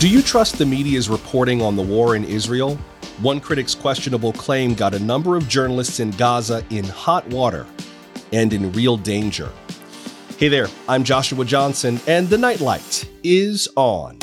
Do you trust the media's reporting on the war in Israel? One critic's questionable claim got a number of journalists in Gaza in hot water and in real danger. Hey there, I'm Joshua Johnson, and the Nightlight is on.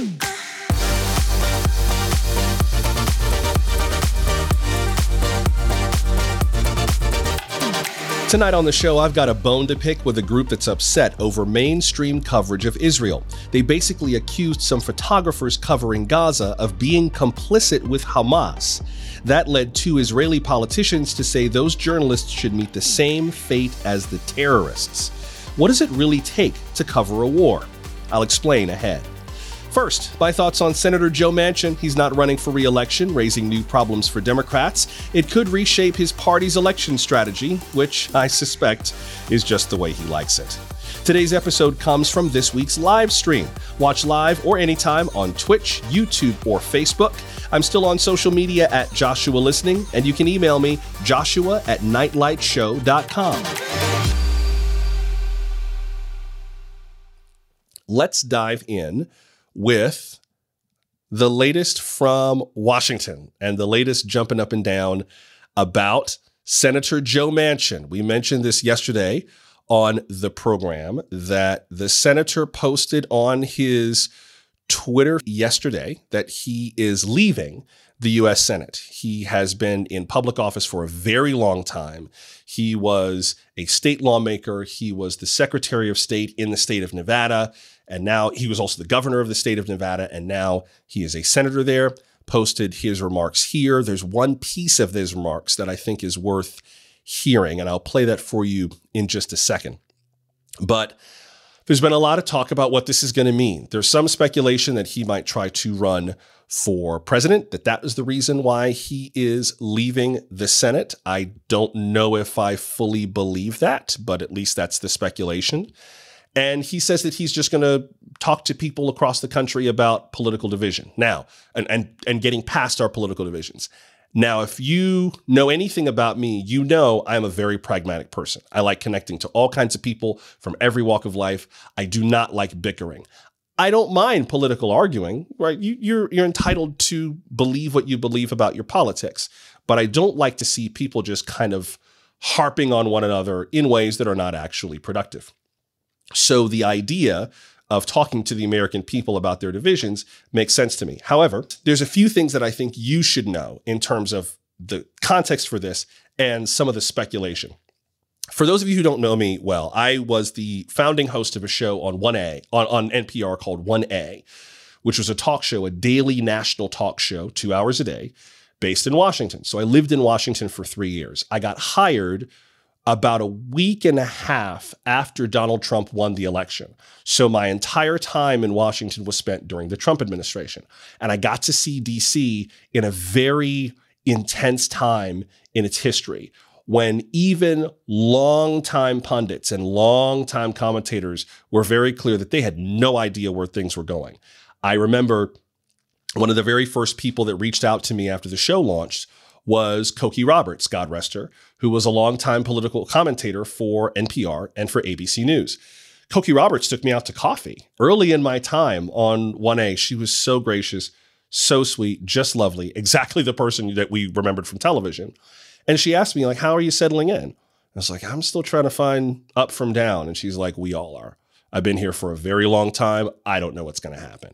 Tonight on the show, I've got a bone to pick with a group that's upset over mainstream coverage of Israel. They basically accused some photographers covering Gaza of being complicit with Hamas. That led two Israeli politicians to say those journalists should meet the same fate as the terrorists. What does it really take to cover a war? I'll explain ahead. First, my thoughts on Senator Joe Manchin. He's not running for re election, raising new problems for Democrats. It could reshape his party's election strategy, which I suspect is just the way he likes it. Today's episode comes from this week's live stream. Watch live or anytime on Twitch, YouTube, or Facebook. I'm still on social media at Joshua Listening, and you can email me, joshua at nightlightshow.com. Let's dive in with the latest from Washington and the latest jumping up and down about Senator Joe Manchin. We mentioned this yesterday on the program that the senator posted on his Twitter yesterday that he is leaving the US Senate. He has been in public office for a very long time. He was a state lawmaker, he was the Secretary of State in the state of Nevada. And now he was also the governor of the state of Nevada, and now he is a senator there. Posted his remarks here. There's one piece of those remarks that I think is worth hearing, and I'll play that for you in just a second. But there's been a lot of talk about what this is going to mean. There's some speculation that he might try to run for president, that that is the reason why he is leaving the Senate. I don't know if I fully believe that, but at least that's the speculation. And he says that he's just going to talk to people across the country about political division now and, and, and getting past our political divisions. Now, if you know anything about me, you know I'm a very pragmatic person. I like connecting to all kinds of people from every walk of life. I do not like bickering. I don't mind political arguing, right? You, you're you're entitled to believe what you believe about your politics, but I don't like to see people just kind of harping on one another in ways that are not actually productive. So the idea of talking to the American people about their divisions makes sense to me. However, there's a few things that I think you should know in terms of the context for this and some of the speculation. For those of you who don't know me well, I was the founding host of a show on 1A on, on NPR called 1A, which was a talk show, a daily national talk show, two hours a day, based in Washington. So I lived in Washington for three years. I got hired about a week and a half after Donald Trump won the election. So my entire time in Washington was spent during the Trump administration. And I got to see DC in a very intense time in its history when even longtime pundits and longtime commentators were very clear that they had no idea where things were going. I remember one of the very first people that reached out to me after the show launched was Cokie Roberts, God rest her, who was a longtime political commentator for NPR and for ABC News. Cokie Roberts took me out to coffee early in my time on 1A. She was so gracious, so sweet, just lovely, exactly the person that we remembered from television. And she asked me, like, how are you settling in? I was like, I'm still trying to find up from down. And she's like, we all are. I've been here for a very long time. I don't know what's going to happen.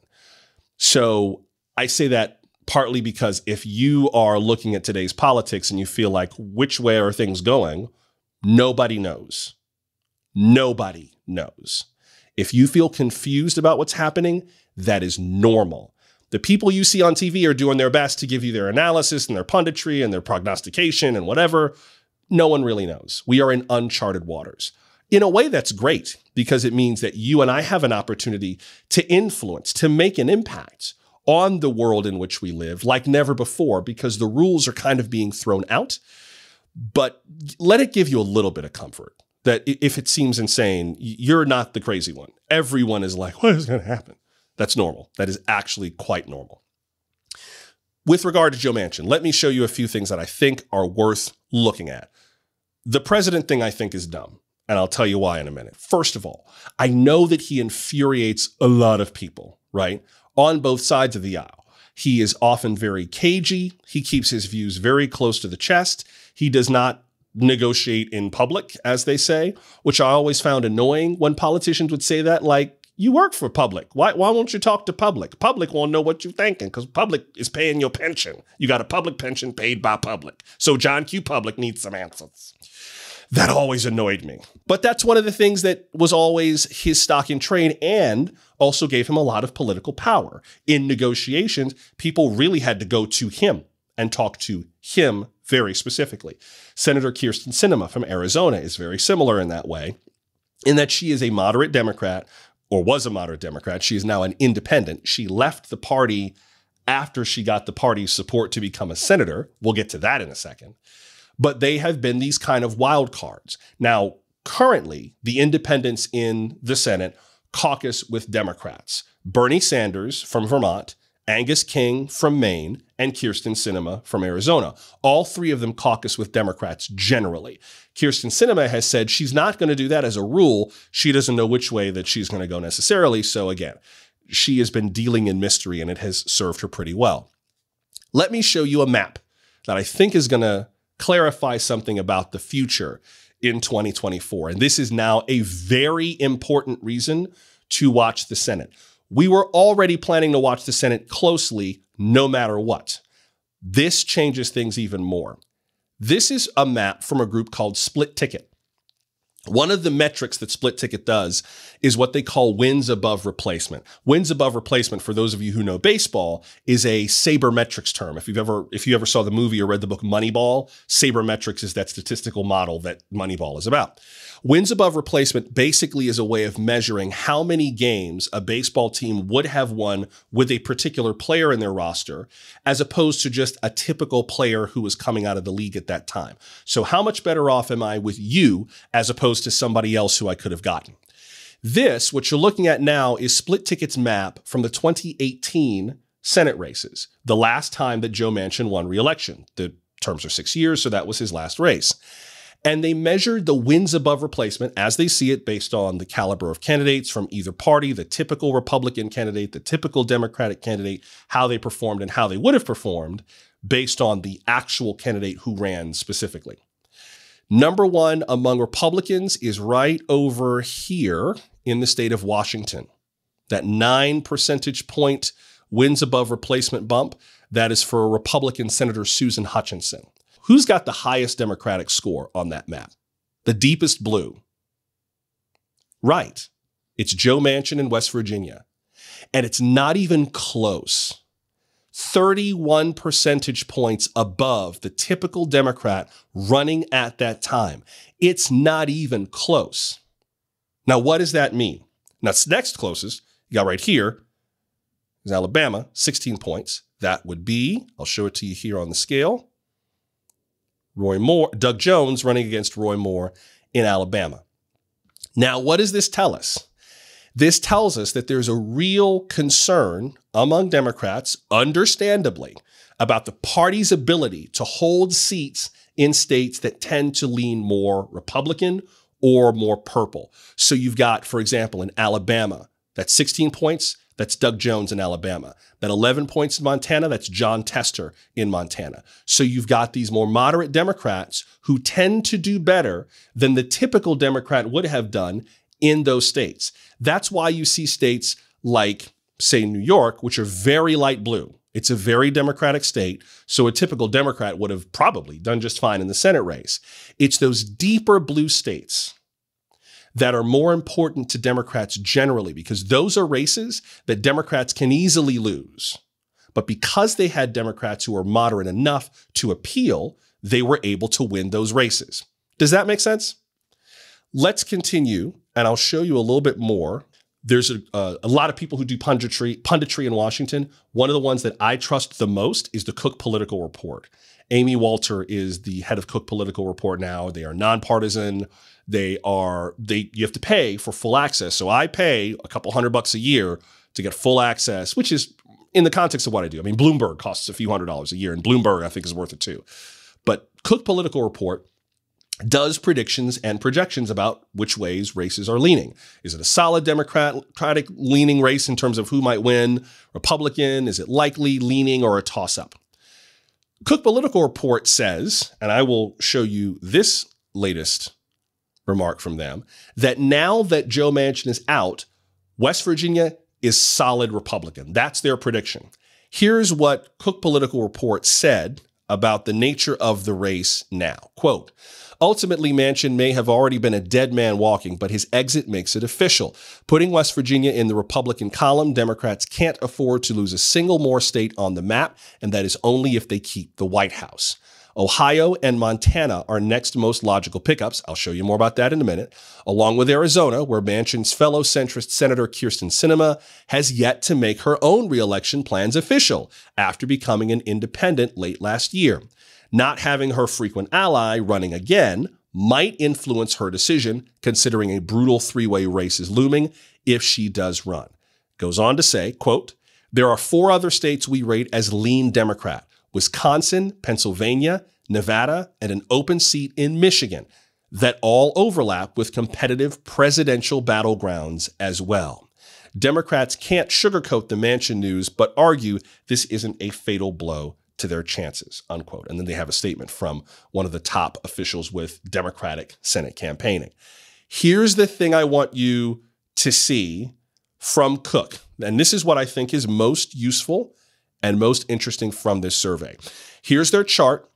So I say that partly because if you are looking at today's politics and you feel like which way are things going, nobody knows. Nobody knows. If you feel confused about what's happening, that is normal. The people you see on TV are doing their best to give you their analysis and their punditry and their prognostication and whatever. No one really knows. We are in uncharted waters. In a way, that's great because it means that you and I have an opportunity to influence, to make an impact on the world in which we live like never before because the rules are kind of being thrown out. But let it give you a little bit of comfort that if it seems insane, you're not the crazy one. Everyone is like, what is going to happen? That's normal. That is actually quite normal. With regard to Joe Manchin, let me show you a few things that I think are worth looking at. The president thing I think is dumb, and I'll tell you why in a minute. First of all, I know that he infuriates a lot of people, right? On both sides of the aisle. He is often very cagey. He keeps his views very close to the chest. He does not negotiate in public, as they say, which I always found annoying when politicians would say that, like, you work for public. Why, why won't you talk to public? Public won't know what you're thinking because public is paying your pension. You got a public pension paid by public. So John Q. Public needs some answers. That always annoyed me. But that's one of the things that was always his stock in trade and also gave him a lot of political power. In negotiations, people really had to go to him and talk to him very specifically. Senator Kyrsten Sinema from Arizona is very similar in that way, in that she is a moderate Democrat or was a moderate Democrat. She is now an independent. She left the party after she got the party's support to become a senator. We'll get to that in a second. But they have been these kind of wild cards. Now, currently, the independents in the Senate caucus with Democrats. Bernie Sanders from Vermont Angus King from Maine, and Kyrsten Sinema from Arizona. All three of them caucus with Democrats generally. Kyrsten Sinema has said she's not going to do that as a rule. She doesn't know which way that she's going to go necessarily. So again, she has been dealing in mystery and it has served her pretty well. Let me show you a map that I think is going to clarify something about the future in 2024. And this is now a very important reason to watch the Senate. We were already planning to watch the Senate closely no matter what. This changes things even more. This is a map from a group called Split Ticket. One of the metrics that Split Ticket does is what they call wins above replacement. Wins above replacement, for those of you who know baseball, is a sabermetrics term. If you've ever if you ever saw the movie or read the book Moneyball, sabermetrics is that statistical model that Moneyball is about. Wins above replacement basically is a way of measuring how many games a baseball team would have won with a particular player in their roster, as opposed to just a typical player who was coming out of the league at that time. So, how much better off am I with you as opposed to somebody else who I could have gotten? This, what you're looking at now, is Split Ticket's map from the 2018 Senate races, the last time that Joe Manchin won re-election. The terms are six years, so that was his last race. And they measured the wins above replacement as they see it based on the caliber of candidates from either party, the typical Republican candidate, the typical Democratic candidate, how they performed and how they would have performed based on the actual candidate who ran specifically. Number one among Republicans is right over here in the state of Washington. That nine percentage point wins above replacement bump, that is for Republican Senator Susan Hutchinson. Who's got the highest Democratic score on that map? The deepest blue. Right. It's Joe Manchin in West Virginia. And it's not even close. 31 percentage points above the typical Democrat running at that time. It's not even close. Now, what does that mean? Now, next closest, you got right here, is Alabama, 16 points. That would be, I'll show it to you here on the scale. Roy Moore, Doug Jones running against Roy Moore in Alabama. Now, what does this tell us? This tells us that there's a real concern among Democrats, understandably, about the party's ability to hold seats in states that tend to lean more Republican or more purple. So you've got, for example, in Alabama, that's 16 points. That's Doug Jones in Alabama. That 11 points in Montana, that's Jon Tester in Montana. So you've got these more moderate Democrats who tend to do better than the typical Democrat would have done in those states. That's why you see states like, say, New York, which are very light blue. It's a very Democratic state, so a typical Democrat would have probably done just fine in the Senate race. It's those deeper blue states that are more important to Democrats generally, because those are races that Democrats can easily lose. But because they had Democrats who were moderate enough to appeal, they were able to win those races. Does that make sense? Let's continue, and I'll show you a little bit more. There's a, uh, a lot of people who do punditry, punditry in Washington. One of the ones that I trust the most is the Cook Political Report. Amy Walter is the head of Cook Political Report now. They are nonpartisan. They are they you have to pay for full access. So I pay a couple hundred bucks a year to get full access, which is in the context of what I do. I mean, Bloomberg costs a few hundred dollars a year, and Bloomberg I think is worth it too. But Cook Political Report does predictions and projections about which ways races are leaning. Is it a solid Democratic leaning race in terms of who might win? Republican? Is it likely leaning or a toss up? Cook Political Report says, and I will show you this latest remark from them, that now that Joe Manchin is out, West Virginia is solid Republican. That's their prediction. Here's what Cook Political Report said about the nature of the race now. Quote, Ultimately, Manchin may have already been a dead man walking, but his exit makes it official. Putting West Virginia in the Republican column, Democrats can't afford to lose a single more state on the map, and that is only if they keep the White House. Ohio and Montana are next most logical pickups. I'll show you more about that in a minute, along with Arizona, where Manchin's fellow centrist Senator Kyrsten Sinema has yet to make her own reelection plans official after becoming an independent late last year. Not having her frequent ally running again might influence her decision, considering a brutal three way race is looming if she does run. Goes on to say, quote, there are four other states we rate as lean Democrat Wisconsin, Pennsylvania, Nevada, and an open seat in Michigan that all overlap with competitive presidential battlegrounds as well. Democrats can't sugarcoat the Manchin news, but argue this isn't a fatal blow to their chances, unquote. And then they have a statement from one of the top officials with Democratic Senate campaigning. Here's the thing I want you to see from Cook. And this is what I think is most useful and most interesting from this survey. Here's their chart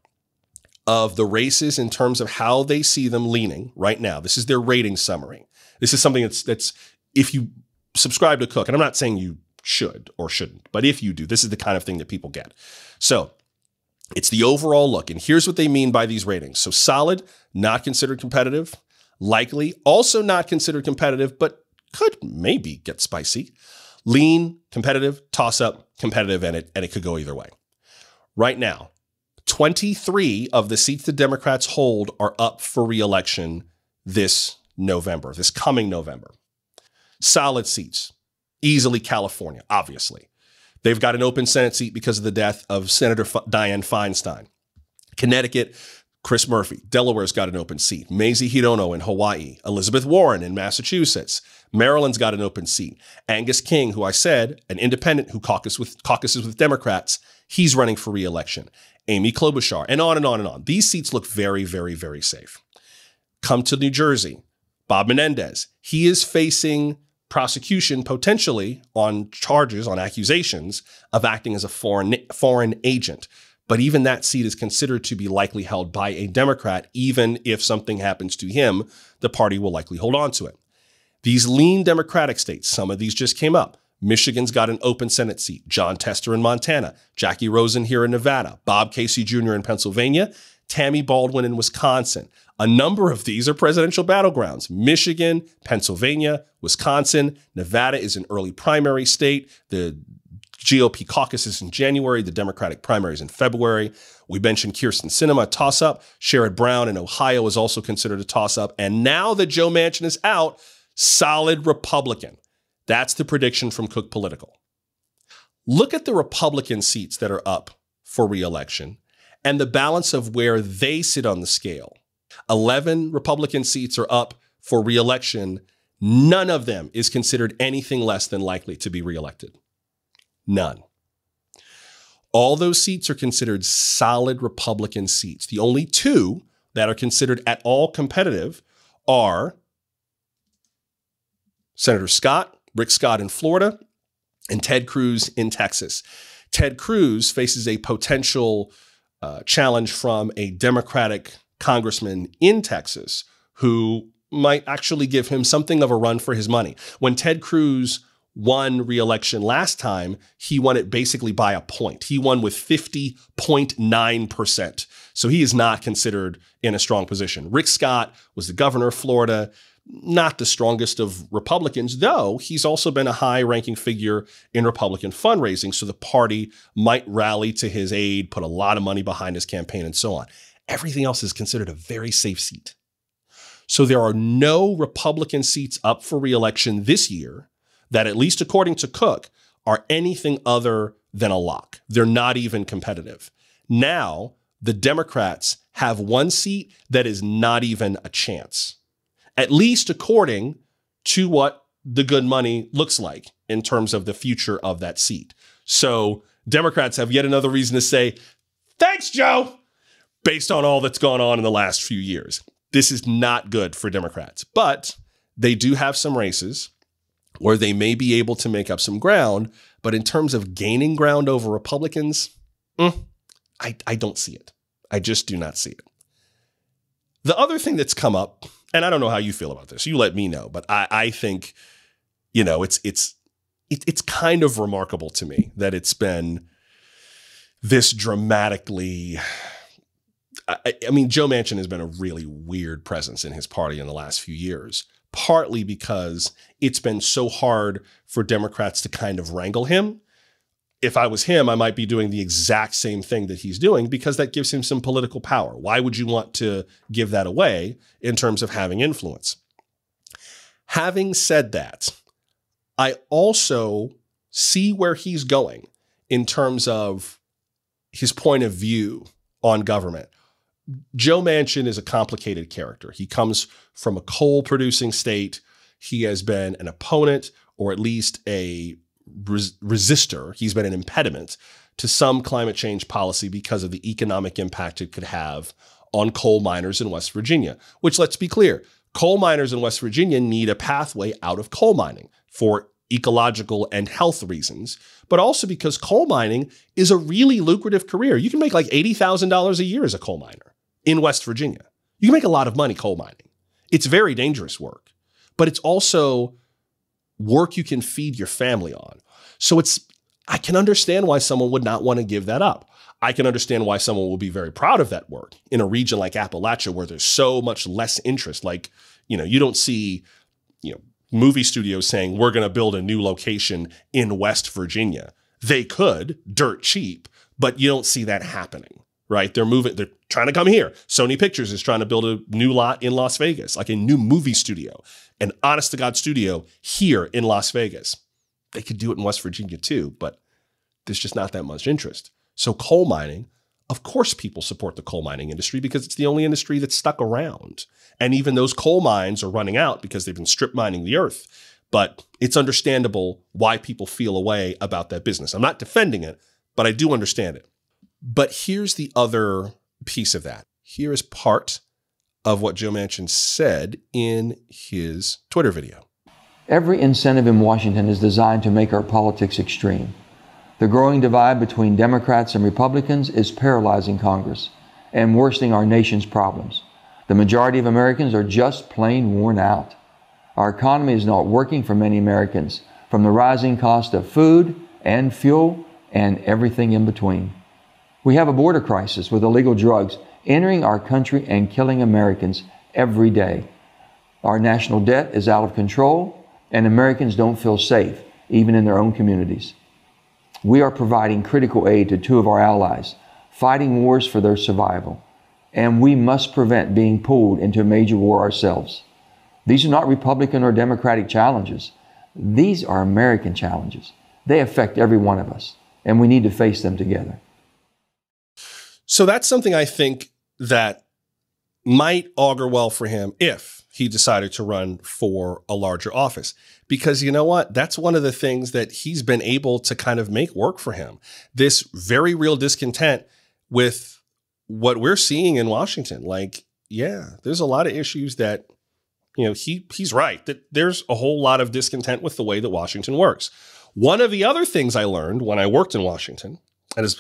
of the races in terms of how they see them leaning right now. This is their rating summary. This is something that's that's if you subscribe to Cook, and I'm not saying you should or shouldn't, but if you do, this is the kind of thing that people get. So it's the overall look. And here's what they mean by these ratings. So solid, not considered competitive, likely, also not considered competitive, but could maybe get spicy. Lean, competitive, toss up, competitive, and it, and it could go either way. Right now, 23 of the seats the Democrats hold are up for reelection this November, this coming November. Solid seats, easily California, obviously. They've got an open Senate seat because of the death of Senator F- Dianne Feinstein. Connecticut, Chris Murphy. Delaware's got an open seat. Mazie Hirono in Hawaii. Elizabeth Warren in Massachusetts. Maryland's got an open seat. Angus King, who I said, an independent who caucus with, caucuses with Democrats, he's running for reelection. Amy Klobuchar, and on and on and on. These seats look very, very, very safe. Come to New Jersey. Bob Menendez. He is facing prosecution potentially on charges, on accusations of acting as a foreign, foreign agent. But even that seat is considered to be likely held by a Democrat. Even if something happens to him, the party will likely hold on to it. These lean Democratic states, some of these just came up. Michigan's got an open Senate seat. Jon Tester in Montana, Jackie Rosen here in Nevada, Bob Casey Jr. in Pennsylvania, Tammy Baldwin in Wisconsin. A number of these are presidential battlegrounds. Michigan, Pennsylvania, Wisconsin, Nevada is an early primary state. The GOP caucuses in January, the Democratic primaries in February. We mentioned Kyrsten Sinema, toss up. Sherrod Brown in Ohio is also considered a toss up. And now that Joe Manchin is out, solid Republican. That's the prediction from Cook Political. Look at the Republican seats that are up for reelection and the balance of where they sit on the scale. 11 Republican seats are up for reelection. None of them is considered anything less than likely to be reelected. None. All those seats are considered solid Republican seats. The only two that are considered at all competitive are Senator Scott, Rick Scott in Florida, and Ted Cruz in Texas. Ted Cruz faces a potential uh, challenge from a Democratic congressman in Texas who might actually give him something of a run for his money. When Ted Cruz won re-election last time, he won it basically by a point. He won with 50.9%. So he is not considered in a strong position. Rick Scott was the governor of Florida not the strongest of Republicans, though he's also been a high ranking figure in Republican fundraising. So the party might rally to his aid, put a lot of money behind his campaign, and so on. Everything else is considered a very safe seat. So there are no Republican seats up for reelection this year that, at least according to Cook, are anything other than a lock. They're not even competitive. Now, the Democrats have one seat that is not even a chance, at least according to what the good money looks like in terms of the future of that seat. So Democrats have yet another reason to say, thanks, Joe, based on all that's gone on in the last few years. This is not good for Democrats, but they do have some races where they may be able to make up some ground. But in terms of gaining ground over Republicans, mm, I, I don't see it. I just do not see it. The other thing that's come up, and I don't know how you feel about this, you let me know, but I, I think, you know, it's it's it, it's kind of remarkable to me that it's been this dramatically I, I, mean, Joe Manchin has been a really weird presence in his party in the last few years, partly because it's been so hard for Democrats to kind of wrangle him. If I was him, I might be doing the exact same thing that he's doing because that gives him some political power. Why would you want to give that away in terms of having influence? Having said that, I also see where he's going in terms of his point of view on government. Joe Manchin is a complicated character. He comes from a coal producing state. He has been an opponent or at least a res- resistor. He's been an impediment to some climate change policy because of the economic impact it could have on coal miners in West Virginia, which let's be clear, coal miners in West Virginia need a pathway out of coal mining for ecological and health reasons, but also because coal mining is a really lucrative career. You can make like $80,000 a year as a coal miner in West Virginia. You can make a lot of money coal mining. It's very dangerous work, but it's also work you can feed your family on. So it's, I can understand why someone would not want to give that up. I can understand why someone will be very proud of that work in a region like Appalachia where there's so much less interest. Like, you know, you don't see, you know, movie studios saying we're going to build a new location in West Virginia. They could, dirt cheap, but you don't see that happening, right? They're moving, they're trying to come here. Sony Pictures is trying to build a new lot in Las Vegas, like a new movie studio, an honest to God studio here in Las Vegas. They could do it in West Virginia too, but there's just not that much interest. So coal mining, of course people support the coal mining industry because it's the only industry that's stuck around. And even those coal mines are running out because they've been strip mining the earth. But it's understandable why people feel a way about that business. I'm not defending it, but I do understand it. But here's the other piece of that. Here is part of what Joe Manchin said in his Twitter video. Every incentive in Washington is designed to make our politics extreme. The growing divide between Democrats and Republicans is paralyzing Congress and worsening our nation's problems. The majority of Americans are just plain worn out. Our economy is not working for many Americans, from the rising cost of food and fuel and everything in between. We have a border crisis with illegal drugs entering our country and killing Americans every day. Our national debt is out of control, and Americans don't feel safe, even in their own communities. We are providing critical aid to two of our allies, fighting wars for their survival and we must prevent being pulled into a major war ourselves. These are not Republican or Democratic challenges. These are American challenges. They affect every one of us, and we need to face them together. So that's something I think that might augur well for him if he decided to run for a larger office. Because you know what? That's one of the things that he's been able to kind of make work for him. This very real discontent with what we're seeing in Washington, like, yeah, there's a lot of issues that, you know, he he's right that there's a whole lot of discontent with the way that Washington works. One of the other things I learned when I worked in Washington, and as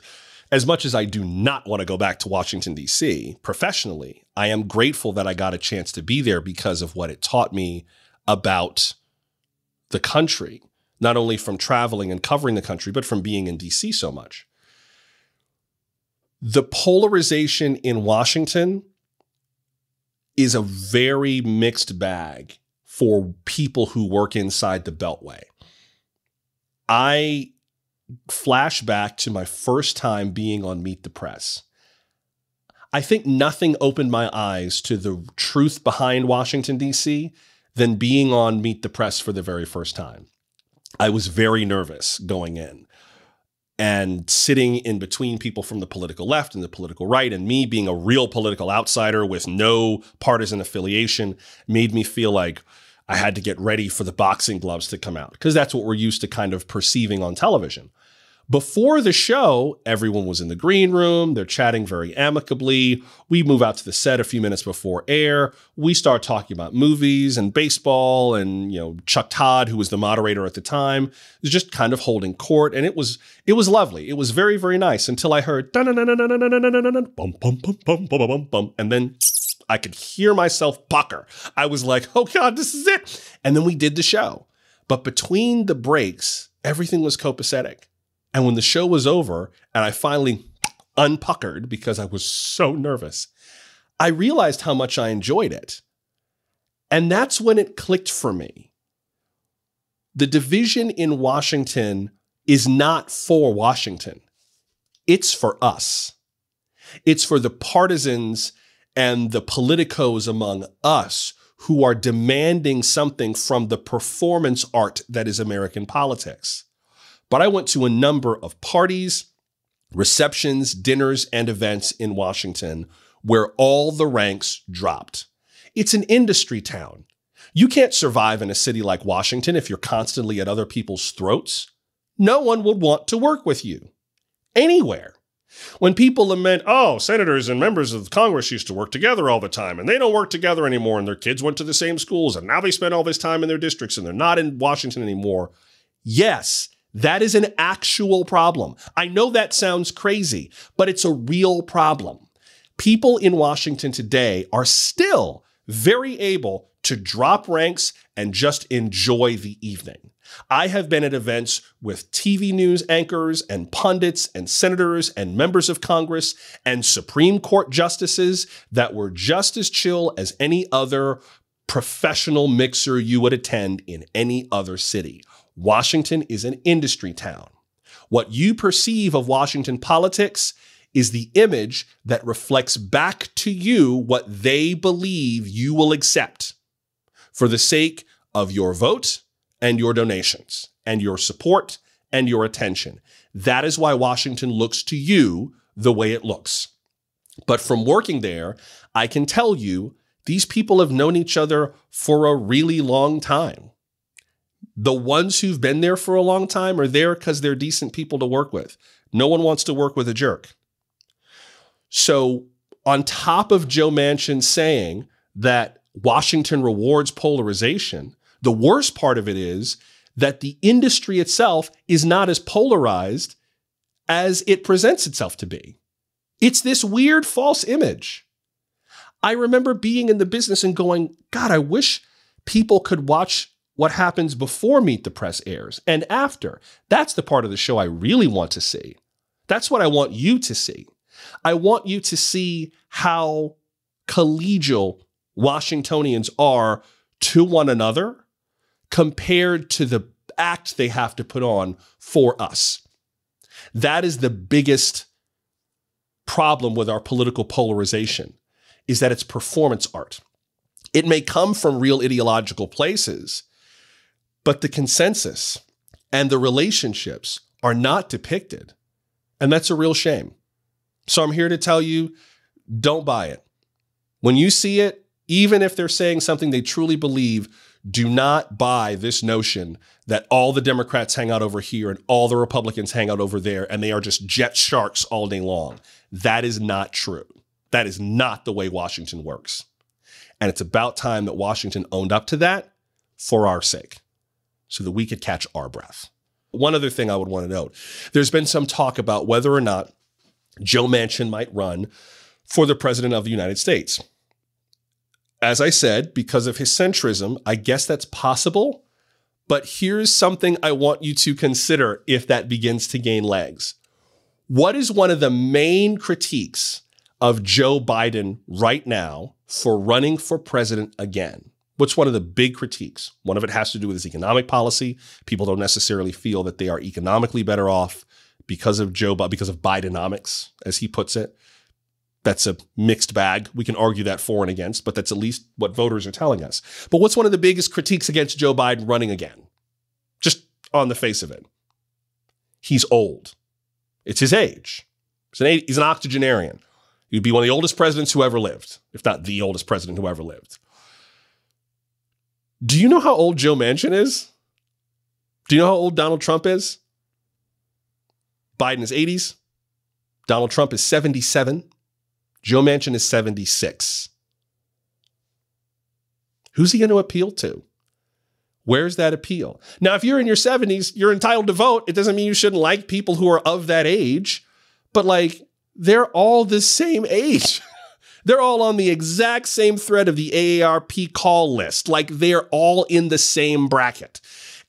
as much as I do not want to go back to Washington D.C. professionally, I am grateful that I got a chance to be there because of what it taught me about the country, not only from traveling and covering the country, but from being in D.C. so much the polarization in Washington is a very mixed bag for people who work inside the Beltway. I flash back to my first time being on Meet the Press. I think nothing opened my eyes to the truth behind Washington, D.C. than being on Meet the Press for the very first time. I was very nervous going in and sitting in between people from the political left and the political right, and me being a real political outsider with no partisan affiliation made me feel like I had to get ready for the boxing gloves to come out because that's what we're used to kind of perceiving on television. Before the show, everyone was in the green room. They're chatting very amicably. We move out to the set a few minutes before air. We start talking about movies and baseball. And, you know, Chuck Todd, who was the moderator at the time, was just kind of holding court. And it was it was lovely. It was very, very nice until I heard bum, bum, bum, bum, bum, bum, bum. And then I could hear myself pucker. I was like, oh God, this is it. And then we did the show. But between the breaks, everything was copacetic. And when the show was over and I finally unpuckered because I was so nervous, I realized how much I enjoyed it. And that's when it clicked for me. The division in Washington is not for Washington, it's for us. It's for the partisans and the politicos among us who are demanding something from the performance art that is American politics. But I went to a number of parties, receptions, dinners, and events in Washington where all the ranks dropped. It's an industry town. You can't survive in a city like Washington if you're constantly at other people's throats. No one would want to work with you. Anywhere. When people lament, oh, senators and members of Congress used to work together all the time and they don't work together anymore and their kids went to the same schools and now they spend all this time in their districts and they're not in Washington anymore. Yes, that is an actual problem. I know that sounds crazy, but it's a real problem. People in Washington today are still very able to drop ranks and just enjoy the evening. I have been at events with TV news anchors and pundits and senators and members of Congress and Supreme Court justices that were just as chill as any other professional mixer you would attend in any other city. Washington is an industry town. What you perceive of Washington politics is the image that reflects back to you what they believe you will accept for the sake of your vote and your donations and your support and your attention. That is why Washington looks to you the way it looks. But from working there, I can tell you these people have known each other for a really long time the ones who've been there for a long time are there because they're decent people to work with. No one wants to work with a jerk. So, on top of Joe Manchin saying that Washington rewards polarization, the worst part of it is that the industry itself is not as polarized as it presents itself to be. It's this weird false image. I remember being in the business and going, God, I wish people could watch what happens before Meet the Press airs and after. That's the part of the show I really want to see. That's what I want you to see. I want you to see how collegial Washingtonians are to one another compared to the act they have to put on for us. That is the biggest problem with our political polarization is that it's performance art. It may come from real ideological places, but the consensus and the relationships are not depicted. And that's a real shame. So I'm here to tell you don't buy it. When you see it, even if they're saying something they truly believe, do not buy this notion that all the Democrats hang out over here and all the Republicans hang out over there and they are just jet sharks all day long. That is not true. That is not the way Washington works. And it's about time that Washington owned up to that for our sake so that we could catch our breath. One other thing I would want to note there's been some talk about whether or not Joe Manchin might run for the president of the United States. As I said, because of his centrism, I guess that's possible. But here's something I want you to consider if that begins to gain legs. What is one of the main critiques of Joe Biden right now for running for president again? What's one of the big critiques? One of it has to do with his economic policy. People don't necessarily feel that they are economically better off because of Joe, because of Bidenomics, as he puts it. That's a mixed bag. We can argue that for and against, but that's at least what voters are telling us. But what's one of the biggest critiques against Joe Biden running again? Just on the face of it. He's old. It's his age. He's an, he's an octogenarian. He'd be one of the oldest presidents who ever lived, if not the oldest president who ever lived. Do you know how old Joe Manchin is? Do you know how old Donald Trump is? Biden is 80s. Donald Trump is 77. Joe Manchin is 76. Who's he going to appeal to? Where's that appeal? Now, if you're in your 70s, you're entitled to vote. It doesn't mean you shouldn't like people who are of that age, but like they're all the same age. they're all on the exact same thread of the AARP call list. Like they're all in the same bracket.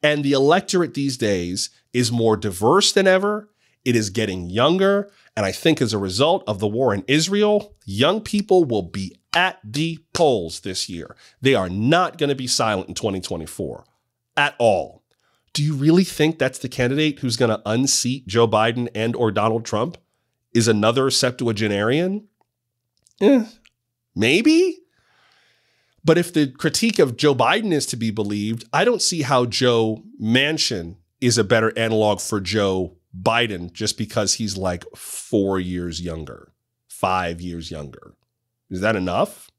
And the electorate these days is more diverse than ever. It is getting younger. And I think as a result of the war in Israel, young people will be at the polls this year. They are not going to be silent in 2024 at all. Do you really think that's the candidate who's going to unseat Joe Biden and or Donald Trump? Is another septuagenarian? Eh, maybe. But if the critique of Joe Biden is to be believed, I don't see how Joe Manchin is a better analog for Joe Biden just because he's like four years younger, five years younger. Is that enough?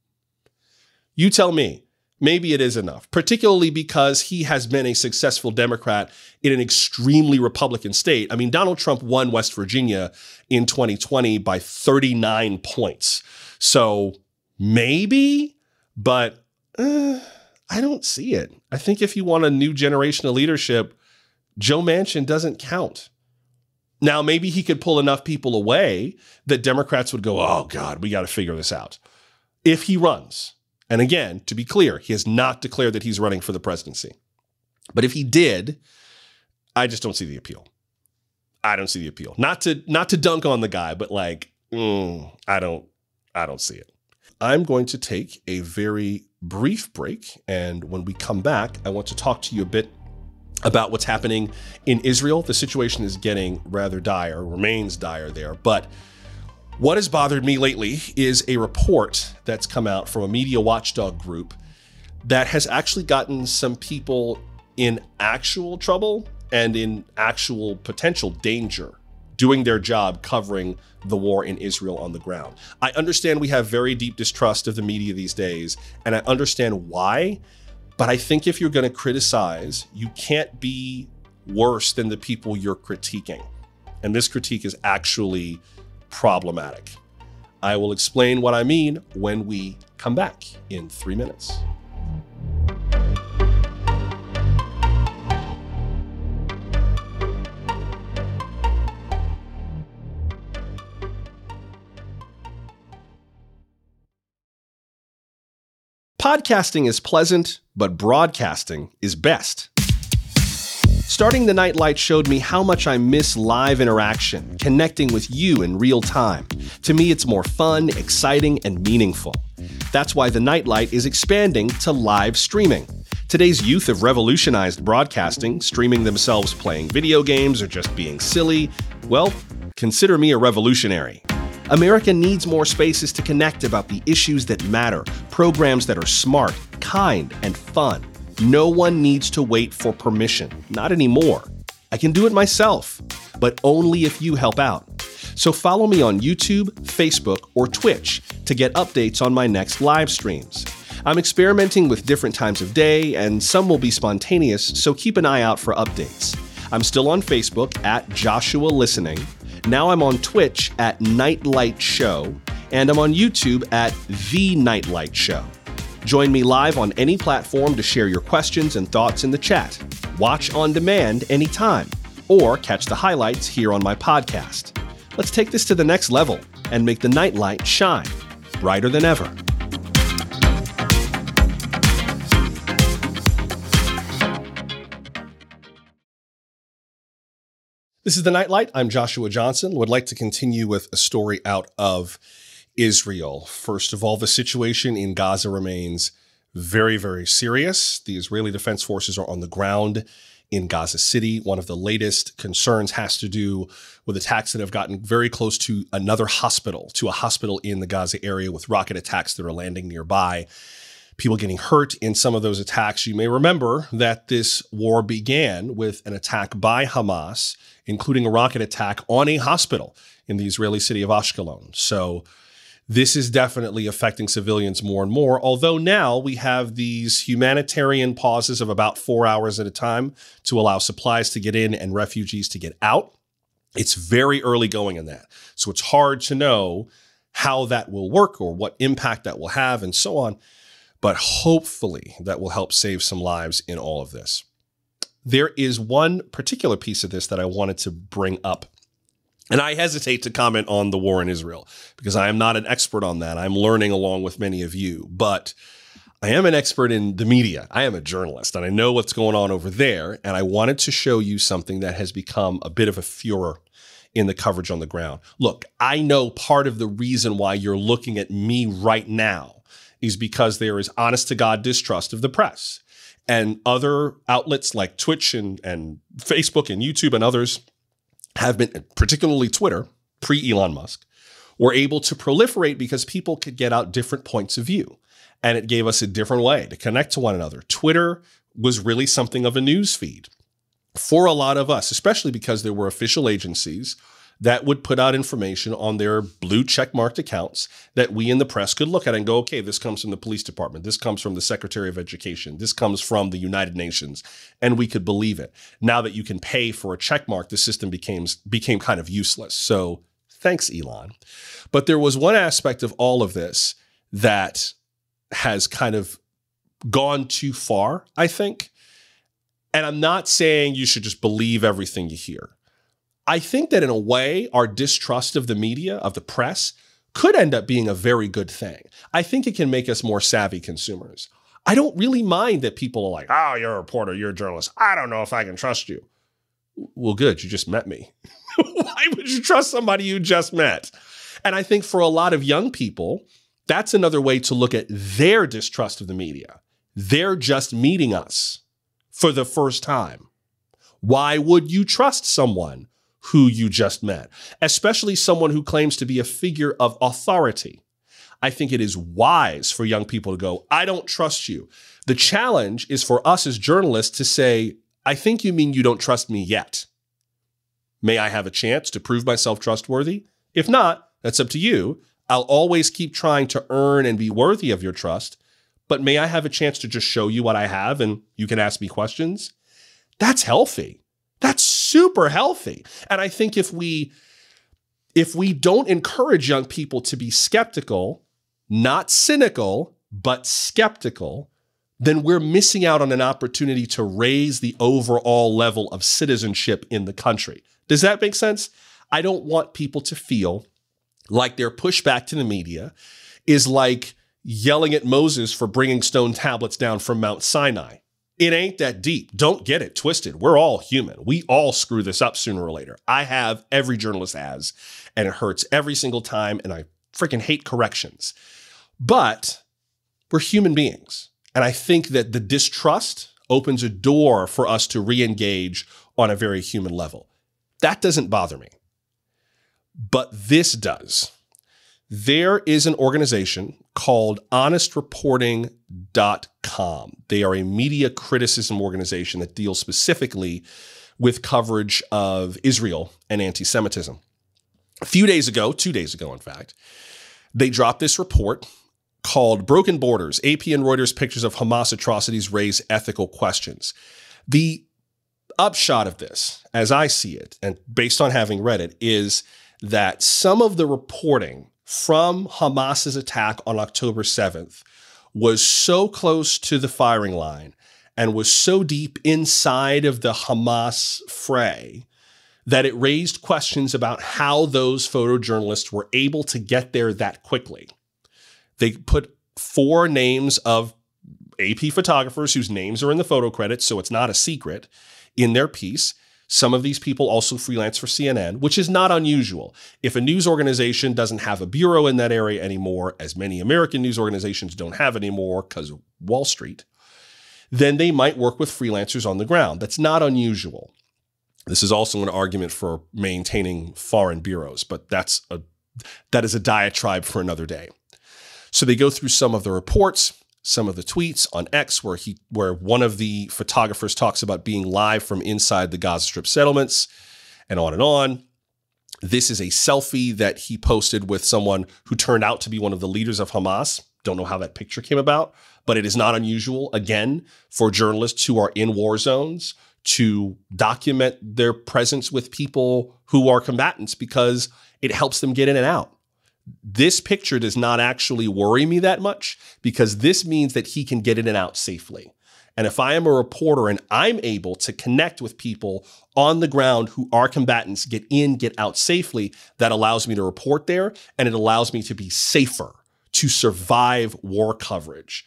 You tell me. Maybe it is enough, particularly because he has been a successful Democrat in an extremely Republican state. I mean, Donald Trump won West Virginia in 2020 by 39 points. So maybe, but uh, I don't see it. I think if you want a new generation of leadership, Joe Manchin doesn't count. Now, maybe he could pull enough people away that Democrats would go, oh, God, we got to figure this out. If he runs, and again, to be clear, he has not declared that he's running for the presidency. But if he did, I just don't see the appeal. I don't see the appeal. Not to not to dunk on the guy, but like, mm, I don't, I don't see it. I'm going to take a very brief break, and when we come back, I want to talk to you a bit about what's happening in Israel. The situation is getting rather dire, remains dire there. But what has bothered me lately is a report that's come out from a media watchdog group that has actually gotten some people in actual trouble and in actual potential danger doing their job covering the war in Israel on the ground. I understand we have very deep distrust of the media these days, and I understand why. But I think if you're going to criticize, you can't be worse than the people you're critiquing. And this critique is actually problematic. I will explain what I mean when we come back in three minutes. Podcasting is pleasant, but broadcasting is best. Starting the Nightlight showed me how much I miss live interaction, connecting with you in real time. To me, it's more fun, exciting, and meaningful. That's why the Nightlight is expanding to live streaming. Today's youth have revolutionized broadcasting, streaming themselves playing video games or just being silly. Well, consider me a revolutionary. America needs more spaces to connect about the issues that matter, programs that are smart, kind, and fun. No one needs to wait for permission, not anymore. I can do it myself, but only if you help out. So follow me on YouTube, Facebook, or Twitch to get updates on my next live streams. I'm experimenting with different times of day, and some will be spontaneous, so keep an eye out for updates. I'm still on Facebook at Joshua Listening, now I'm on Twitch at Nightlight Show, and I'm on YouTube at The Nightlight Show. Join me live on any platform to share your questions and thoughts in the chat. Watch on demand anytime, or catch the highlights here on my podcast. Let's take this to the next level and make the nightlight shine brighter than ever. This is the Nightlight. I'm Joshua Johnson. Would like to continue with a story out of Israel. First of all, the situation in Gaza remains very, very serious. The Israeli Defense Forces are on the ground in Gaza City. One of the latest concerns has to do with attacks that have gotten very close to another hospital, to a hospital in the Gaza area with rocket attacks that are landing nearby. people getting hurt in some of those attacks. You may remember that this war began with an attack by Hamas, including a rocket attack on a hospital in the Israeli city of Ashkelon. So this is definitely affecting civilians more and more. Although now we have these humanitarian pauses of about four hours at a time to allow supplies to get in and refugees to get out. It's very early going in that. So it's hard to know how that will work or what impact that will have and so on. But hopefully that will help save some lives in all of this. There is one particular piece of this that I wanted to bring up and I hesitate to comment on the war in Israel because I am not an expert on that. I'm learning along with many of you, but I am an expert in the media. I am a journalist and I know what's going on over there. And I wanted to show you something that has become a bit of a furor in the coverage on the ground. Look, I know part of the reason why you're looking at me right now is because there is honest to God distrust of the press. And other outlets like Twitch and, and Facebook and YouTube and others have been, particularly Twitter, pre Elon Musk, were able to proliferate because people could get out different points of view. And it gave us a different way to connect to one another. Twitter was really something of a news feed for a lot of us, especially because there were official agencies that would put out information on their blue check marked accounts that we in the press could look at and go, okay, this comes from the police department. This comes from the Secretary of Education. This comes from the United Nations. And we could believe it. Now that you can pay for a check mark, the system became, became kind of useless. So thanks, Elon. But there was one aspect of all of this that has kind of gone too far, I think. And I'm not saying you should just believe everything you hear. I think that in a way, our distrust of the media, of the press, could end up being a very good thing. I think it can make us more savvy consumers. I don't really mind that people are like, oh, you're a reporter, you're a journalist. I don't know if I can trust you. Well, good, you just met me. Why would you trust somebody you just met? And I think for a lot of young people, that's another way to look at their distrust of the media. They're just meeting us for the first time. Why would you trust someone who you just met, especially someone who claims to be a figure of authority. I think it is wise for young people to go, I don't trust you. The challenge is for us as journalists to say, I think you mean you don't trust me yet. May I have a chance to prove myself trustworthy? If not, that's up to you. I'll always keep trying to earn and be worthy of your trust, but may I have a chance to just show you what I have and you can ask me questions? That's healthy. Super healthy. And I think if we if we don't encourage young people to be skeptical, not cynical, but skeptical, then we're missing out on an opportunity to raise the overall level of citizenship in the country. Does that make sense? I don't want people to feel like their pushback to the media is like yelling at Moses for bringing stone tablets down from Mount Sinai. It ain't that deep. Don't get it twisted. We're all human. We all screw this up sooner or later. I have, every journalist has, and it hurts every single time, and I freaking hate corrections. But we're human beings. And I think that the distrust opens a door for us to re engage on a very human level. That doesn't bother me. But this does. There is an organization called honestreporting.com. They are a media criticism organization that deals specifically with coverage of Israel and anti Semitism. A few days ago, two days ago, in fact, they dropped this report called Broken Borders AP and Reuters Pictures of Hamas Atrocities Raise Ethical Questions. The upshot of this, as I see it, and based on having read it, is that some of the reporting from Hamas's attack on October 7th was so close to the firing line and was so deep inside of the Hamas fray that it raised questions about how those photojournalists were able to get there that quickly. They put four names of AP photographers whose names are in the photo credits, so it's not a secret, in their piece. Some of these people also freelance for CNN, which is not unusual. If a news organization doesn't have a bureau in that area anymore, as many American news organizations don't have anymore because of Wall Street, then they might work with freelancers on the ground. That's not unusual. This is also an argument for maintaining foreign bureaus, but that's a that is a diatribe for another day. So they go through some of the reports. Some of the tweets on X where he where one of the photographers talks about being live from inside the Gaza Strip settlements and on and on. This is a selfie that he posted with someone who turned out to be one of the leaders of Hamas. Don't know how that picture came about, but it is not unusual again for journalists who are in war zones to document their presence with people who are combatants because it helps them get in and out. This picture does not actually worry me that much because this means that he can get in and out safely. And if I am a reporter and I'm able to connect with people on the ground who are combatants, get in, get out safely, that allows me to report there and it allows me to be safer to survive war coverage.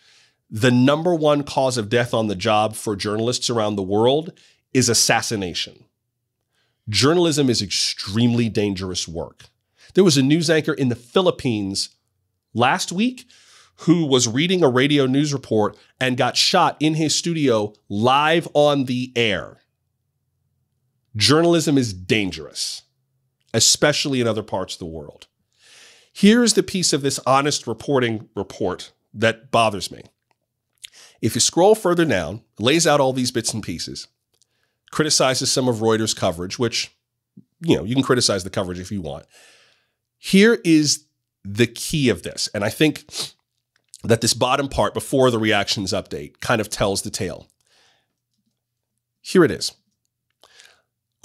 The number one cause of death on the job for journalists around the world is assassination. Journalism is extremely dangerous work. There was a news anchor in the Philippines last week who was reading a radio news report and got shot in his studio live on the air. Journalism is dangerous, especially in other parts of the world. Here's the piece of this honest reporting report that bothers me. If you scroll further down, lays out all these bits and pieces, criticizes some of Reuters' coverage, which, you know, you can criticize the coverage if you want. Here is the key of this. And I think that this bottom part before the reactions update kind of tells the tale. Here it is.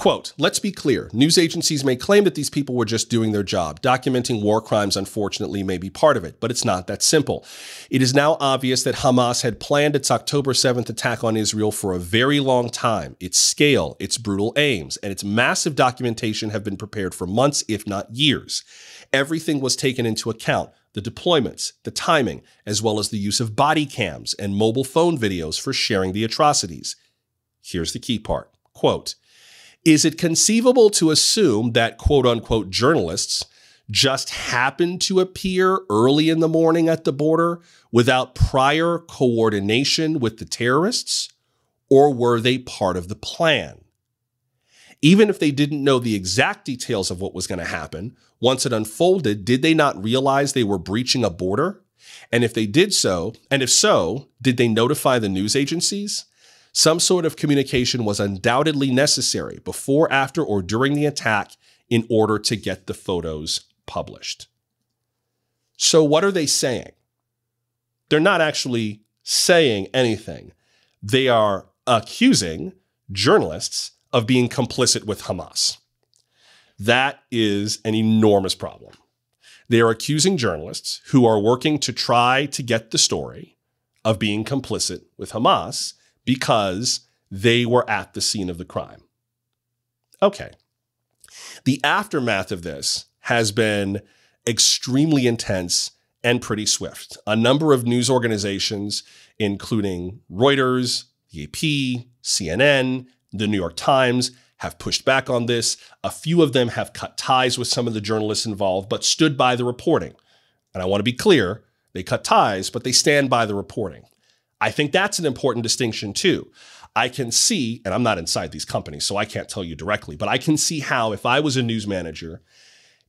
Quote, let's be clear. News agencies may claim that these people were just doing their job. Documenting war crimes, unfortunately, may be part of it, but it's not that simple. It is now obvious that Hamas had planned its October 7th attack on Israel for a very long time. Its scale, its brutal aims, and its massive documentation have been prepared for months, if not years. Everything was taken into account the deployments, the timing, as well as the use of body cams and mobile phone videos for sharing the atrocities. Here's the key part. Quote, is it conceivable to assume that quote unquote journalists just happened to appear early in the morning at the border without prior coordination with the terrorists? Or were they part of the plan? Even if they didn't know the exact details of what was going to happen, once it unfolded, did they not realize they were breaching a border? And if they did so, and if so, did they notify the news agencies? Some sort of communication was undoubtedly necessary before, after, or during the attack in order to get the photos published. So, what are they saying? They're not actually saying anything. They are accusing journalists of being complicit with Hamas. That is an enormous problem. They are accusing journalists who are working to try to get the story of being complicit with Hamas because they were at the scene of the crime. Okay. The aftermath of this has been extremely intense and pretty swift. A number of news organizations, including Reuters, the AP, CNN, the New York Times, have pushed back on this. A few of them have cut ties with some of the journalists involved, but stood by the reporting. And I want to be clear they cut ties, but they stand by the reporting. I think that's an important distinction too. I can see, and I'm not inside these companies, so I can't tell you directly, but I can see how if I was a news manager,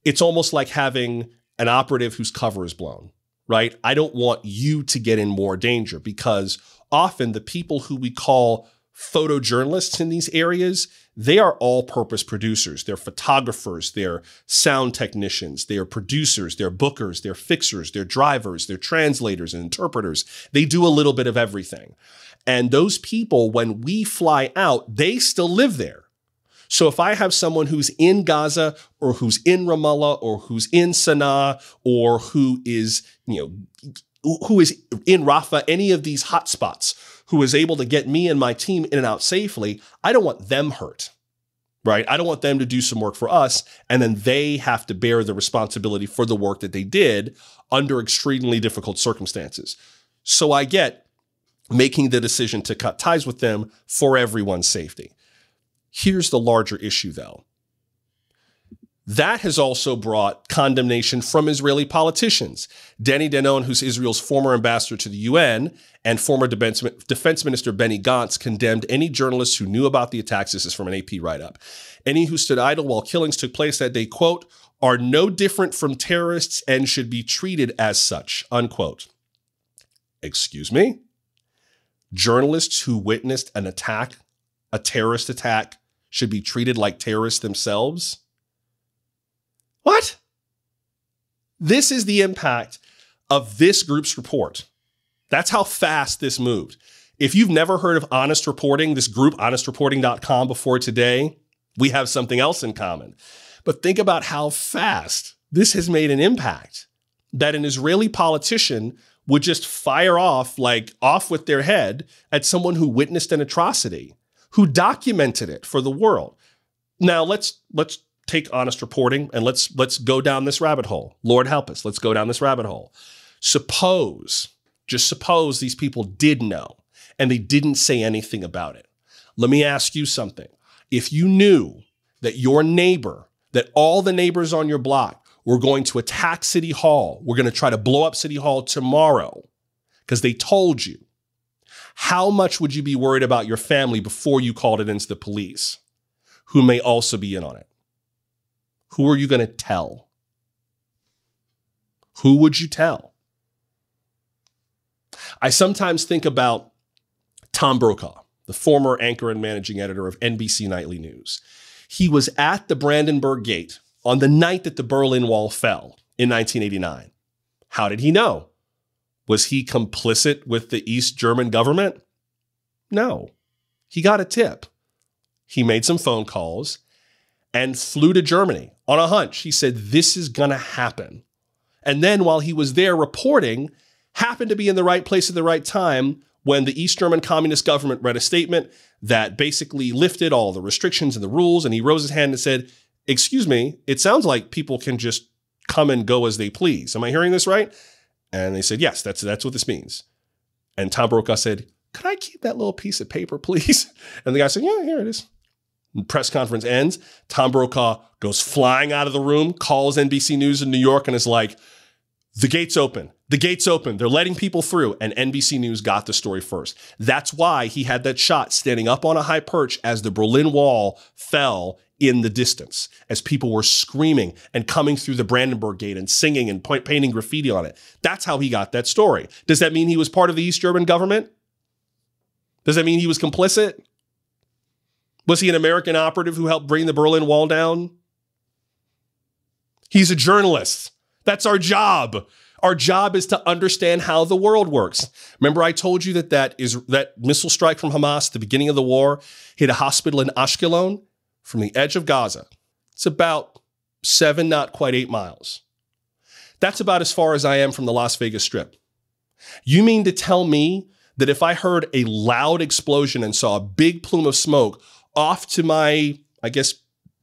it's almost like having an operative whose cover is blown, right? I don't want you to get in more danger because often the people who we call photojournalists in these areas, they are all purpose producers. They're photographers, they're sound technicians, they're producers, they're bookers, they're fixers, they're drivers, they're translators and interpreters. They do a little bit of everything. And those people, when we fly out, they still live there. So if I have someone who's in Gaza or who's in Ramallah or who's in Sana'a or who is, you know, who is in Rafah, any of these hotspots, who is able to get me and my team in and out safely, I don't want them hurt, right? I don't want them to do some work for us and then they have to bear the responsibility for the work that they did under extremely difficult circumstances. So I get making the decision to cut ties with them for everyone's safety. Here's the larger issue, though. That has also brought condemnation from Israeli politicians. Danny Danon, who's Israel's former ambassador to the UN, and former Defense Minister Benny Gantz condemned any journalists who knew about the attacks. This is from an AP write up. Any who stood idle while killings took place that day, quote, are no different from terrorists and should be treated as such, unquote. Excuse me? Journalists who witnessed an attack, a terrorist attack, should be treated like terrorists themselves? What? This is the impact of this group's report. That's how fast this moved. If you've never heard of Honest Reporting, this group, honestreporting.com, before today, we have something else in common. But think about how fast this has made an impact that an Israeli politician would just fire off, like off with their head, at someone who witnessed an atrocity, who documented it for the world. Now let's let's take honest reporting and let's let's go down this rabbit hole. Lord help us. Let's go down this rabbit hole. Suppose, just suppose these people did know and they didn't say anything about it. Let me ask you something. If you knew that your neighbor, that all the neighbors on your block were going to attack City Hall, we're going to try to blow up City Hall tomorrow because they told you, how much would you be worried about your family before you called it into the police, who may also be in on it? Who are you going to tell? Who would you tell? I sometimes think about Tom Brokaw, the former anchor and managing editor of NBC Nightly News. He was at the Brandenburg Gate on the night that the Berlin Wall fell in 1989. How did he know? Was he complicit with the East German government? No. He got a tip. He made some phone calls and flew to Germany on a hunch. He said, This is going to happen. And then while he was there reporting, happened to be in the right place at the right time when the East German communist government read a statement that basically lifted all the restrictions and the rules. And he rose his hand and said, Excuse me, it sounds like people can just come and go as they please. Am I hearing this right? And they said, Yes, that's, that's what this means. And Tom Brokaw said, Could I keep that little piece of paper, please? And the guy said, Yeah, here it is. Press conference ends. Tom Brokaw goes flying out of the room, calls NBC News in New York, and is like, the gate's open. The gate's open. They're letting people through. And NBC News got the story first. That's why he had that shot standing up on a high perch as the Berlin Wall fell in the distance, as people were screaming and coming through the Brandenburg Gate and singing and painting graffiti on it. That's how he got that story. Does that mean he was part of the East German government? Does that mean he was complicit? Was he an American operative who helped bring the Berlin Wall down? He's a journalist. That's our job. Our job is to understand how the world works. Remember, I told you that that is that missile strike from Hamas the beginning of the war hit a hospital in Ashkelon from the edge of Gaza. It's about seven, not quite eight miles. That's about as far as I am from the Las Vegas Strip. You mean to tell me that if I heard a loud explosion and saw a big plume of smoke off to my, I guess,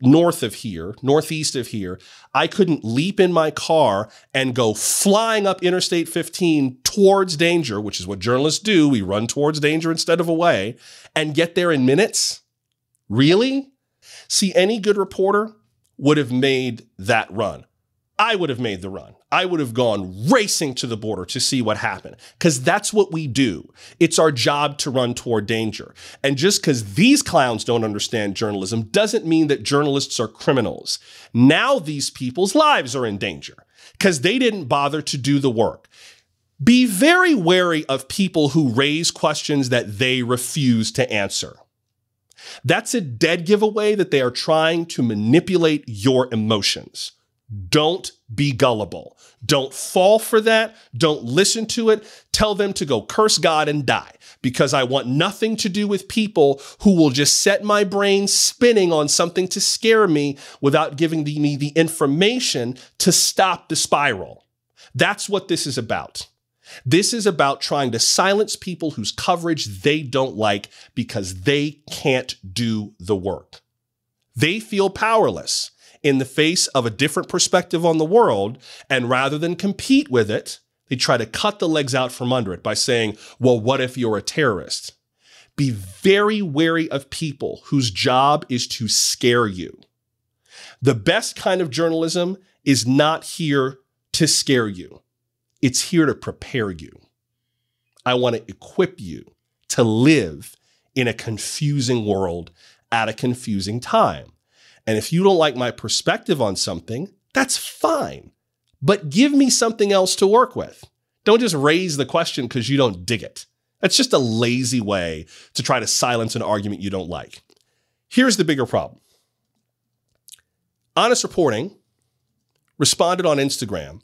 north of here, northeast of here, I couldn't leap in my car and go flying up Interstate 15 towards danger, which is what journalists do. We run towards danger instead of away and get there in minutes? Really? See, any good reporter would have made that run. I would have made the run. I would have gone racing to the border to see what happened because that's what we do. It's our job to run toward danger. And just because these clowns don't understand journalism doesn't mean that journalists are criminals. Now these people's lives are in danger because they didn't bother to do the work. Be very wary of people who raise questions that they refuse to answer. That's a dead giveaway that they are trying to manipulate your emotions. Don't be gullible. Don't fall for that. Don't listen to it. Tell them to go curse God and die because I want nothing to do with people who will just set my brain spinning on something to scare me without giving me the information to stop the spiral. That's what this is about. This is about trying to silence people whose coverage they don't like because they can't do the work. They feel powerless in the face of a different perspective on the world. And rather than compete with it, they try to cut the legs out from under it by saying, well, what if you're a terrorist? Be very wary of people whose job is to scare you. The best kind of journalism is not here to scare you. It's here to prepare you. I want to equip you to live in a confusing world at a confusing time. And if you don't like my perspective on something, that's fine. But give me something else to work with. Don't just raise the question because you don't dig it. That's just a lazy way to try to silence an argument you don't like. Here's the bigger problem Honest Reporting responded on Instagram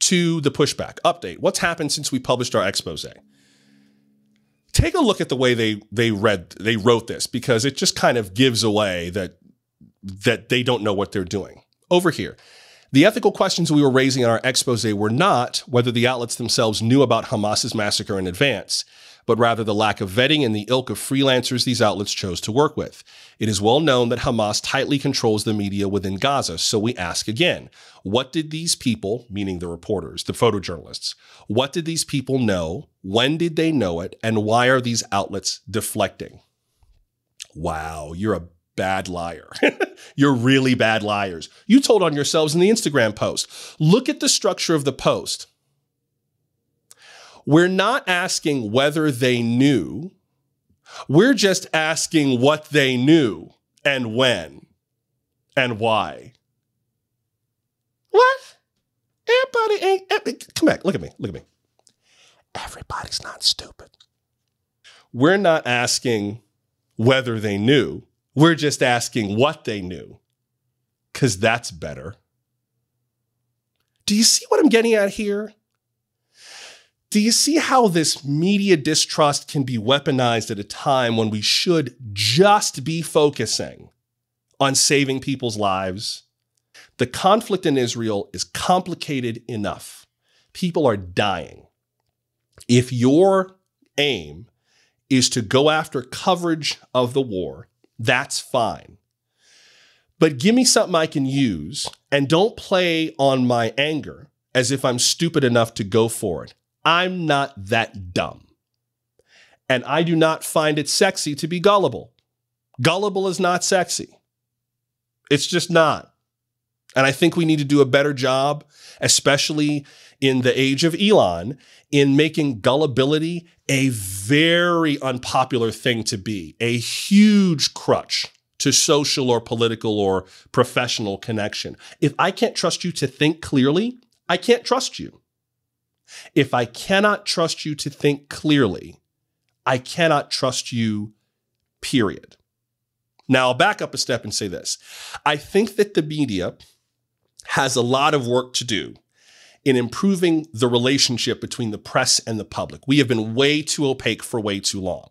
to the pushback update. What's happened since we published our expose? Take a look at the way they they read they wrote this because it just kind of gives away that that they don't know what they're doing. Over here, the ethical questions we were raising in our expose were not whether the outlets themselves knew about Hamas's massacre in advance, but rather the lack of vetting and the ilk of freelancers these outlets chose to work with. It is well known that Hamas tightly controls the media within Gaza, so we ask again what did these people, meaning the reporters, the photojournalists, what did these people know? When did they know it? And why are these outlets deflecting? Wow, you're a bad liar. You're really bad liars. You told on yourselves in the Instagram post. Look at the structure of the post. We're not asking whether they knew. We're just asking what they knew and when and why. What? Everybody ain't. Eh, eh, come back. Look at me. Look at me. Everybody's not stupid. We're not asking whether they knew. We're just asking what they knew, because that's better. Do you see what I'm getting at here? Do you see how this media distrust can be weaponized at a time when we should just be focusing on saving people's lives? The conflict in Israel is complicated enough. People are dying. If your aim is to go after coverage of the war, that's fine. But give me something I can use and don't play on my anger as if I'm stupid enough to go for it. I'm not that dumb. And I do not find it sexy to be gullible. Gullible is not sexy. It's just not. And I think we need to do a better job, especially in the age of Elon, in making gullibility a very unpopular thing to be, a huge crutch to social or political or professional connection. If I can't trust you to think clearly, I can't trust you. If I cannot trust you to think clearly, I cannot trust you, period. Now, I'll back up a step and say this. I think that the media has a lot of work to do in improving the relationship between the press and the public. We have been way too opaque for way too long.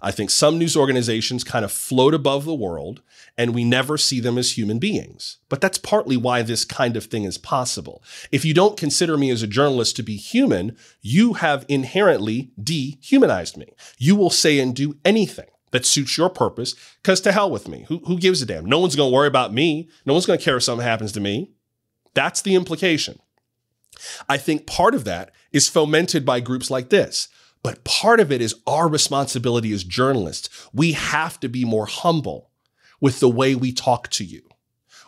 I think some news organizations kind of float above the world and we never see them as human beings. But that's partly why this kind of thing is possible. If you don't consider me as a journalist to be human, you have inherently dehumanized me. You will say and do anything that suits your purpose because to hell with me. Who, who gives a damn? No one's going to worry about me. No one's going to care if something happens to me. That's the implication. I think part of that is fomented by groups like this. But part of it is our responsibility as journalists. We have to be more humble with the way we talk to you.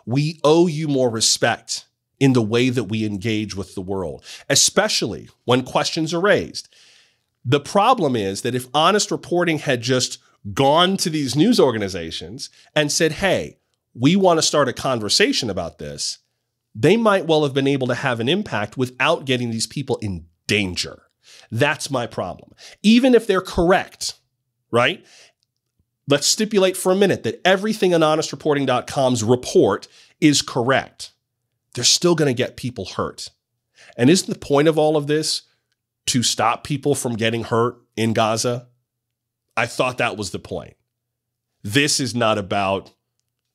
We owe you more respect in the way that we engage with the world, especially when questions are raised. The problem is that if honest reporting had just gone to these news organizations and said, hey, we want to start a conversation about this, they might well have been able to have an impact without getting these people in danger. That's my problem. Even if they're correct, right? Let's stipulate for a minute that everything on honestreporting.com's report is correct. They're still going to get people hurt. And isn't the point of all of this to stop people from getting hurt in Gaza? I thought that was the point. This is not about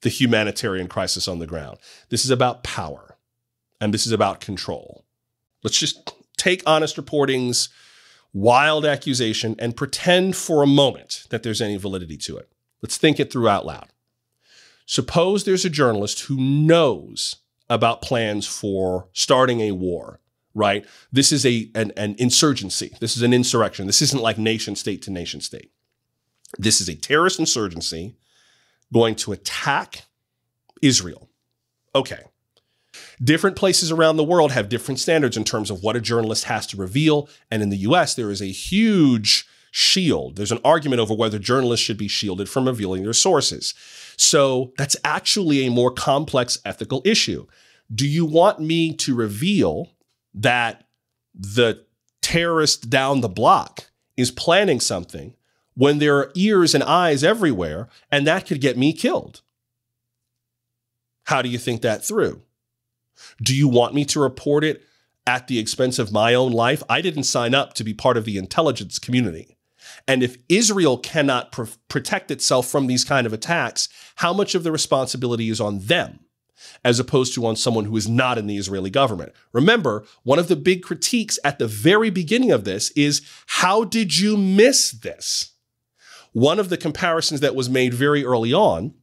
the humanitarian crisis on the ground. This is about power and this is about control. Let's just take honest reporting's wild accusation and pretend for a moment that there's any validity to it. Let's think it through out loud. Suppose there's a journalist who knows about plans for starting a war, right? This is a an, an insurgency. This is an insurrection. This isn't like nation state to nation state. This is a terrorist insurgency going to attack Israel. Okay. Different places around the world have different standards in terms of what a journalist has to reveal. And in the US, there is a huge shield. There's an argument over whether journalists should be shielded from revealing their sources. So that's actually a more complex ethical issue. Do you want me to reveal that the terrorist down the block is planning something when there are ears and eyes everywhere, and that could get me killed. How do you think that through? Do you want me to report it at the expense of my own life? I didn't sign up to be part of the intelligence community. And if Israel cannot pr- protect itself from these kind of attacks, how much of the responsibility is on them? as opposed to on someone who is not in the Israeli government. Remember, one of the big critiques at the very beginning of this is how did you miss this? One of the comparisons that was made very early on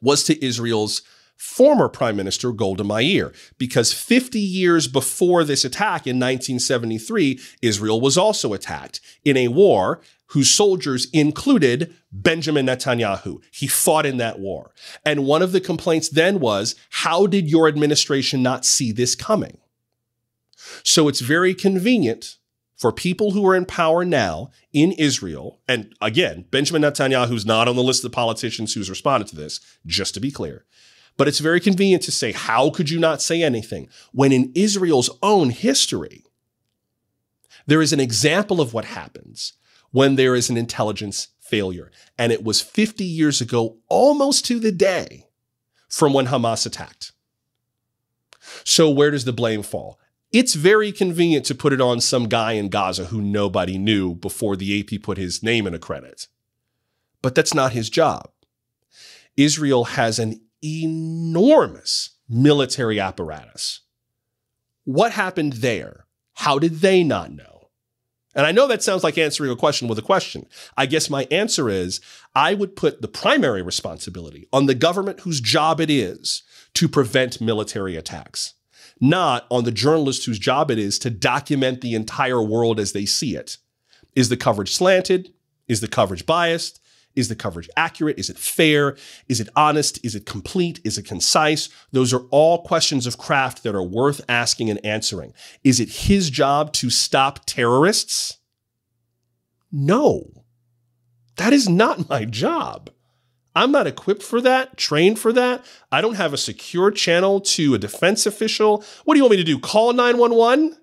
was to Israel's former Prime Minister Golda Meir, because 50 years before this attack in 1973, Israel was also attacked in a war whose soldiers included Benjamin Netanyahu. He fought in that war. And one of the complaints then was, how did your administration not see this coming? So it's very convenient for people who are in power now in Israel, and again, Benjamin Netanyahu is not on the list of politicians who's responded to this, just to be clear. But it's very convenient to say, how could you not say anything? When in Israel's own history, there is an example of what happens when there is an intelligence failure. And it was 50 years ago, almost to the day from when Hamas attacked. So, where does the blame fall? It's very convenient to put it on some guy in Gaza who nobody knew before the AP put his name in a credit. But that's not his job. Israel has an enormous military apparatus. What happened there? How did they not know? And I know that sounds like answering a question with a question. I guess my answer is I would put the primary responsibility on the government whose job it is to prevent military attacks, not on the journalist whose job it is to document the entire world as they see it. Is the coverage slanted? Is the coverage biased? Is the coverage accurate? Is it fair? Is it honest? Is it complete? Is it concise? Those are all questions of craft that are worth asking and answering. Is it his job to stop terrorists? No. That is not my job. I'm not equipped for that, trained for that. I don't have a secure channel to a defense official. What do you want me to do? Call 911?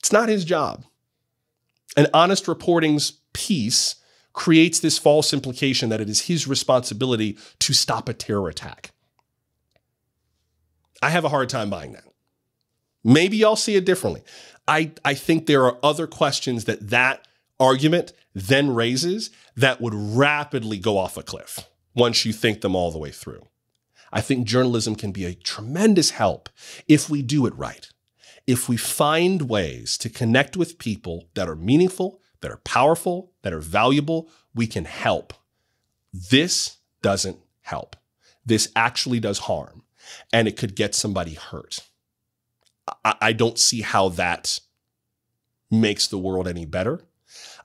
It's not his job. And honest reporting's piece creates this false implication that it is his responsibility to stop a terror attack. I have a hard time buying that. Maybe y'all see it differently. I, I think there are other questions that that argument then raises that would rapidly go off a cliff once you think them all the way through. I think journalism can be a tremendous help if we do it right. If we find ways to connect with people that are meaningful, that are powerful, that are valuable, we can help. This doesn't help. This actually does harm, and it could get somebody hurt. I, I don't see how that makes the world any better.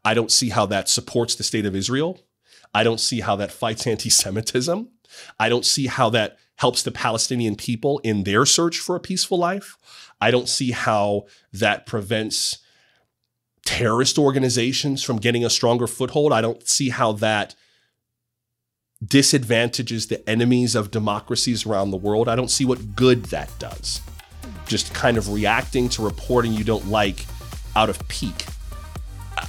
I don't see how that supports the state of Israel. I don't see how that fights anti Semitism. I don't see how that helps the Palestinian people in their search for a peaceful life. I don't see how that prevents terrorist organizations from getting a stronger foothold. I don't see how that disadvantages the enemies of democracies around the world. I don't see what good that does. Just kind of reacting to reporting you don't like out of pique.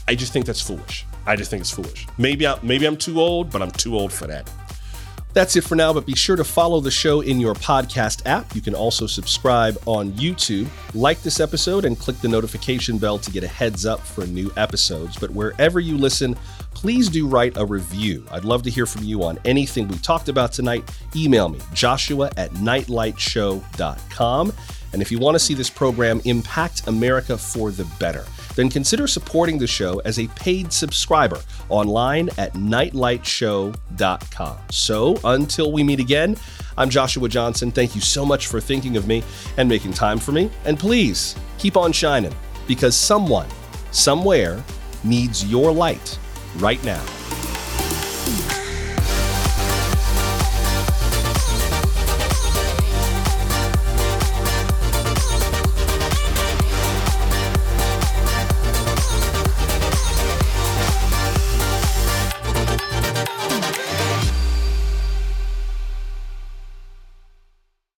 I just think that's foolish. I just think it's foolish. Maybe I, maybe I'm too old, but I'm too old for that. That's it for now, but be sure to follow the show in your podcast app. You can also subscribe on YouTube, like this episode, and click the notification bell to get a heads up for new episodes. But wherever you listen, please do write a review. I'd love to hear from you on anything we talked about tonight. Email me, joshua at nightlightshow.com. And if you want to see this program impact America for the better, then consider supporting the show as a paid subscriber online at nightlightshow.com. So until we meet again, I'm Joshua Johnson. Thank you so much for thinking of me and making time for me. And please keep on shining because someone, somewhere, needs your light right now.